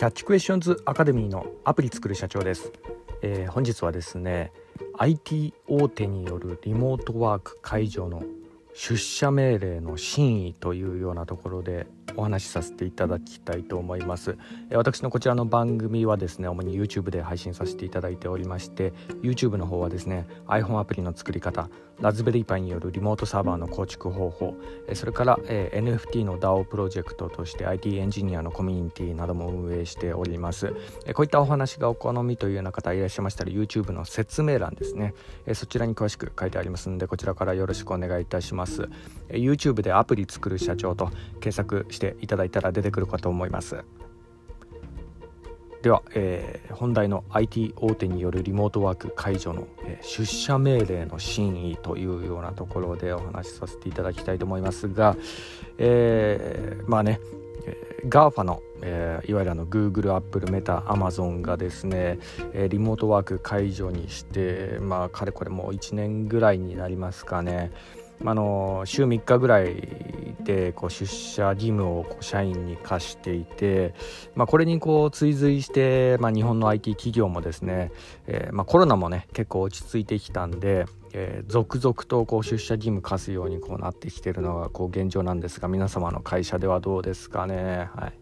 キャッチクエスチョンズアカデミーのアプリ作る社長です、えー、本日はですね IT 大手によるリモートワーク解除の出社命令の真意というようなところでお話しさせていただきたいと思います。私のこちらの番組はですね主に YouTube で配信させていただいておりまして YouTube の方はですね iPhone アプリの作り方ラズベリーパイによるリモートサーバーの構築方法それから、NFT の DAO プロジェクトとして IT エンジニアのコミュニティなども運営しております。こういったお話がお好みというような方いらっしゃいましたら YouTube の説明欄ですね。そちらに詳しく書いてありますのでこちらからよろしくお願いいたします。YouTube でアプリ作る社長と検索してていただいたら出てくるかと思います。では、えー、本題の IT 大手によるリモートワーク解除の、えー、出社命令の真意というようなところでお話しさせていただきたいと思いますが、えー、まあね、GAFA の、えー、いわゆるあの Google、Apple、Meta、Amazon がですね、えー、リモートワーク解除にしてまあかれこれもう1年ぐらいになりますかね。まあの週3日ぐらいでこう出社義務をこう社員に課していて、まあ、これにこう追随して、まあ、日本の IT 企業もですね、えー、まあ、コロナもね結構落ち着いてきたんで、えー、続々とこう出社義務課すようにこうなってきてるのがこう現状なんですが皆様の会社ではどうですかね。はい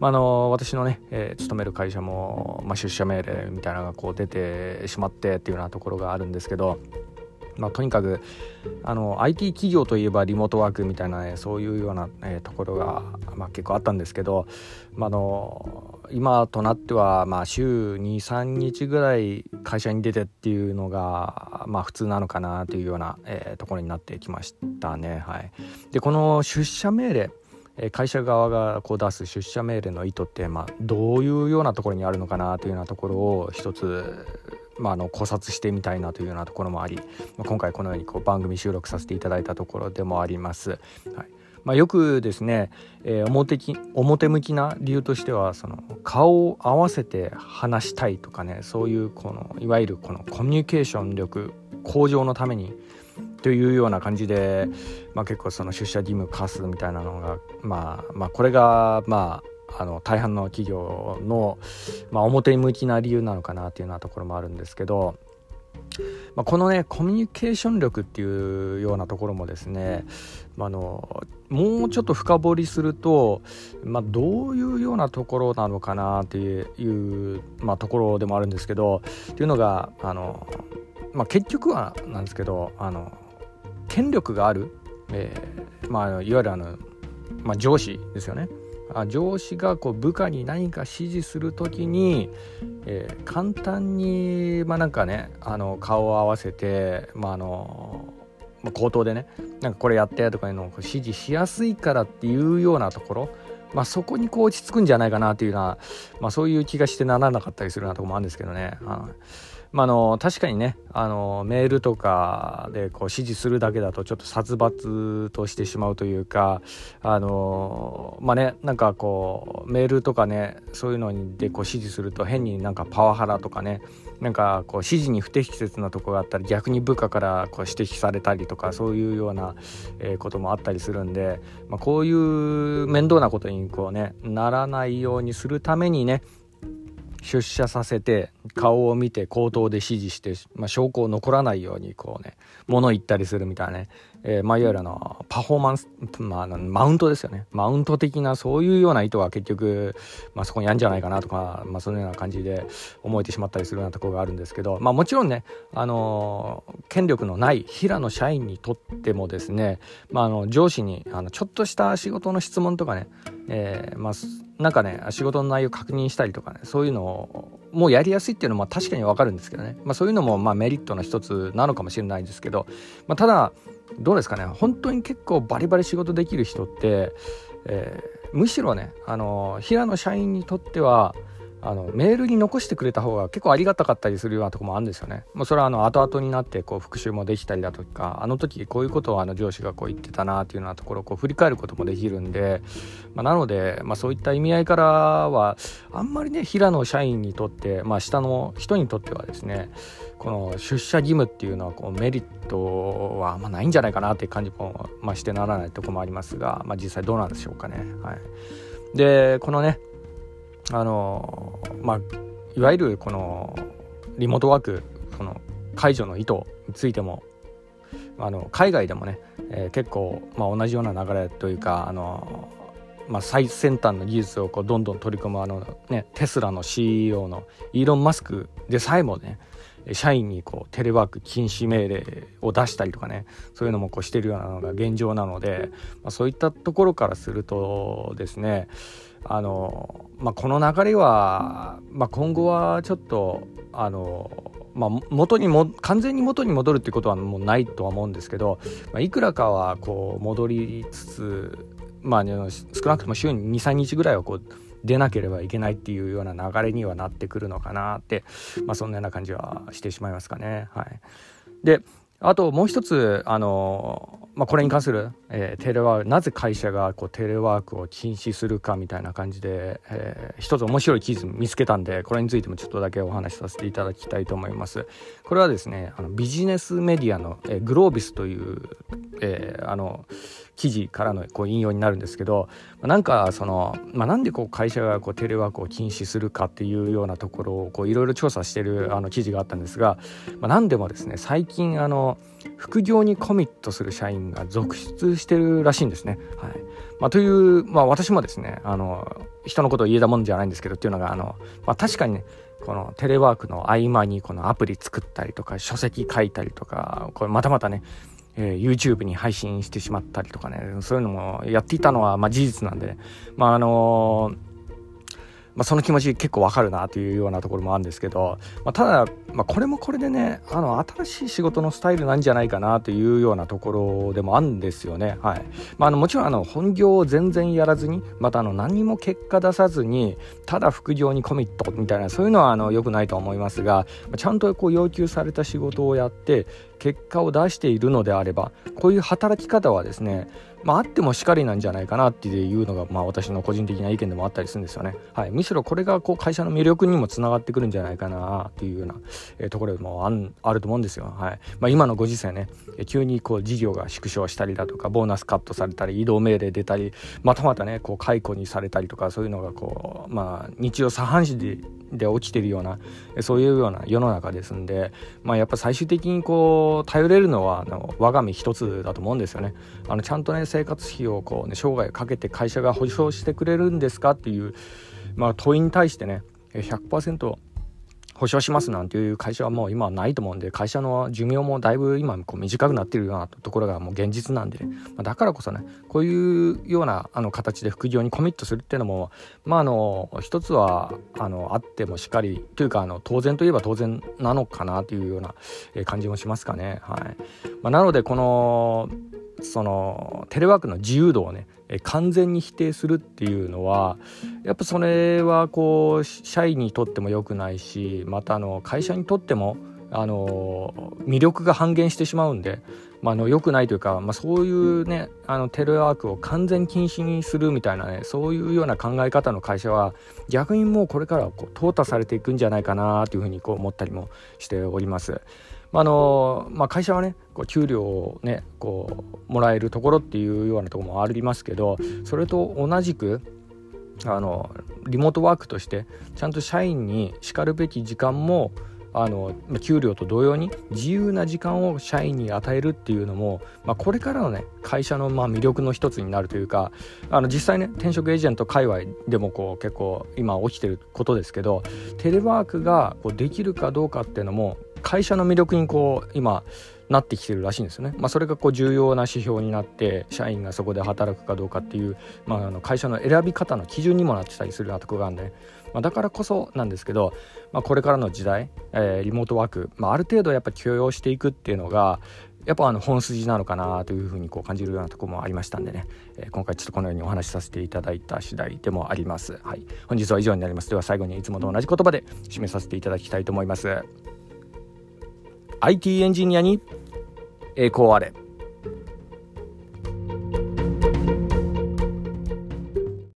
まあ、の私のね、えー、勤める会社も、まあ、出社命令みたいなのがこう出てしまってっていうようなところがあるんですけどまあ、とにかくあの IT 企業といえばリモートワークみたいな、ね、そういうような、えー、ところが、まあ、結構あったんですけど、まあ、の今となっては、まあ、週23日ぐらい会社に出てっていうのが、まあ、普通なのかなというような、えー、ところになってきましたね。はい、でこの出社命令会社側がこう出す出社命令の意図って、まあ、どういうようなところにあるのかなというようなところを一つまあ、あの考察してみたいなというようなところもあり、まあ、今回このようにこう番組収録させていただいたところでもあります。はいまあ、よくですね、えー、表表向きな理由としてはその顔を合わせて話したいとかねそういうこのいわゆるこのコミュニケーション力向上のためにというような感じで、まあ、結構その出社義務課すみたいなのが、まあ、まあこれがまああの大半の企業の、まあ、表向きな理由なのかなっていうようなところもあるんですけど、まあ、このねコミュニケーション力っていうようなところもですね、まあ、あのもうちょっと深掘りすると、まあ、どういうようなところなのかなっていう、まあ、ところでもあるんですけどっていうのがあの、まあ、結局はなんですけどあの権力がある、えーまあ、いわゆるあの、まあ、上司ですよね。上司がこう部下に何か指示する時に、えー、簡単にまあなんかねあの顔を合わせて、まあ、あ口頭でねなんかこれやってとかいうのを指示しやすいからっていうようなところ、まあ、そこにこう落ち着くんじゃないかなっていうような、まあ、そういう気がしてならなかったりするようなところもあるんですけどね。まあ、の確かにねあのメールとかでこう指示するだけだとちょっと殺伐としてしまうというかあのまあねなんかこうメールとかねそういうのでこう指示すると変になんかパワハラとかねなんかこう指示に不適切なとこがあったら逆に部下からこう指摘されたりとかそういうようなこともあったりするんで、まあ、こういう面倒なことにこうねならないようにするためにね出社させて顔を見て口頭で指示して、まあ、証拠を残らないようにこうね物言ったりするみたいなね、えー、まあ、いわゆるあのパフォーマンス、まあ、マウントですよね。マウント的なそういうような意図は結局、まあ、そこにあるんじゃないかなとか、まあ、そのような感じで思えてしまったりするようなところがあるんですけど、まあ、もちろんね、あの、権力のない平野社員にとってもですね、まあ、あの上司にあのちょっとした仕事の質問とかね、えー、まあなんかね仕事の内容確認したりとかねそういうのをもうやりやすいっていうのは確かにわかるんですけどね、まあ、そういうのもまあメリットの一つなのかもしれないですけど、まあ、ただどうですかね。本当に結構バリバリ仕事できる人って、えー、むしろねあの平野社員にとってはあのメールに残してくれた方が結構ありがたかったりするようなとこもあるんですよね。もうそれはあの後々になってこう復習もできたりだとかあの時こういうことをあの上司がこう言ってたなっていうようなところをこう振り返ることもできるんで、まあ、なので、まあ、そういった意味合いからはあんまりね平野社員にとって、まあ、下の人にとってはですねこの出社義務っていうのはこうメリットはあんまないんじゃないかなっていう感じも、まあ、してならないとこもありますが、まあ、実際どうなんでしょうかね。はい、でこのねあのまあいわゆるこのリモートワークこの解除の意図についてもあの海外でもね、えー、結構、まあ、同じような流れというかあの、まあ、最先端の技術をこうどんどん取り込むあの、ね、テスラの CEO のイーロン・マスクでさえもね社員にこうテレワーク禁止命令を出したりとかねそういうのもこうしてるようなのが現状なので、まあ、そういったところからするとですねあの、まあ、この流れは、まあ、今後はちょっとあのまあ、元にも完全に元に戻るっていうことはもうないとは思うんですけど、まあ、いくらかはこう戻りつつ、まあ、少なくとも週に23日ぐらいはこう出なければいけないっていうような流れにはなってくるのかなって、まあ、そんなような感じはしてしまいますかね。はい、であともう一つあの、まあ、これに関する、えー、テレワークなぜ会社がこうテレワークを禁止するかみたいな感じで、えー、一つ面白い記事見つけたんでこれについてもちょっとだけお話しさせていただきたいと思います。これはですねあのビジネスメディアの、えー、グロービスという、えー、あの記事からのこう引用になるんですけどなんかその、まあ、なんでこう会社がこうテレワークを禁止するかっていうようなところをいろいろ調査してるあの記事があったんですが、まあ、何でもですね最近あの副業にコミットする社員が続出してるらしいんですね。はいまあ、という、まあ、私もですねあの人のことを言えたもんじゃないんですけどっていうのがあの、まあ、確かにねこのテレワークの合間にこのアプリ作ったりとか書籍書いたりとかこれまたまたねえー、YouTube に配信してしまったりとかねそういうのもやっていたのは、まあ、事実なんで、まああのーまあ、その気持ち結構わかるなというようなところもあるんですけど、まあ、ただ、まあ、これもこれでねあの新しい仕事のスタイルなんじゃないかなというようなところでもあるんですよね。はいまあ、あのもちろんあの本業を全然やらずにまたあの何も結果出さずにただ副業にコミットみたいなそういうのはあの良くないと思いますがまあちゃんとこう要求された仕事をやって結果を出しているのであればこういう働き方はですねまあ、あってもしかりなんじゃないかなっていうのが、まあ、私の個人的な意見でもあったりするんですよね。はい、むしろこれがこう会社の魅力にもつながってくるんじゃないかなっていうような、えー、ところもあんあると思うんですよ。はいまあ、今のご時世ね急にこう事業が縮小したりだとかボーナスカットされたり移動命令出たりまたまたねこう解雇にされたりとかそういうのがこう、まあ、日常茶飯事でで起きてるようなそういうような世の中ですんで、まあ、やっぱ最終的にこう頼れるのはあの我が身一つだと思うんですよね。あのちゃんとね生活費をこう、ね、生涯かけて会社が保証してくれるんですかっていう、まあ、問いに対してね100%保証しますなんていう会社はもう今はないと思うんで会社の寿命もだいぶ今こう短くなってるようなところがもう現実なんで、ね、ま、だからこそねこういうようなあの形で副業にコミットするっていうのもまああの一つはあのあってもしっかりというかあの当然といえば当然なのかなというような感じもしますかね。はいまあ、なのでこのそのテレワークの自由度をね完全に否定するっていうのはやっぱそれはこう社員にとっても良くないしまたあの会社にとってもあの魅力が半減してしまうんで、まあ、の良くないというか、まあ、そういうねあのテレワークを完全禁止にするみたいなねそういうような考え方の会社は逆にもうこれからこう淘汰されていくんじゃないかなというふうにこう思ったりもしております。まあのまあ、会社はねこう給料をねこうもらえるところっていうようなところもありますけどそれと同じくあのリモートワークとしてちゃんと社員にしかるべき時間もあの給料と同様に自由な時間を社員に与えるっていうのも、まあ、これからのね会社のまあ魅力の一つになるというかあの実際ね転職エージェント界隈でもこう結構今起きてることですけどテレワークがこうできるかどうかっていうのも会社の魅力にこう今なってきてるらしいんですよね。まあ、それがこう重要な指標になって社員がそこで働くかどうかっていう、まあ、あの会社の選び方の基準にもなってたりするなとこがあるんで、ね、まあ、だからこそなんですけど、まあ、これからの時代、えー、リモートワーク、まあ、ある程度やっぱ許容していくっていうのがやっぱあの本筋なのかなというふうにこう感じるようなところもありましたんでね、えー、今回ちょっとこのようにお話しさせていただいた次第でもあります。はい、本日は以上になります。では最後にいつもと同じ言葉で締めさせていただきたいと思います。IT エンジニアに栄光あれ。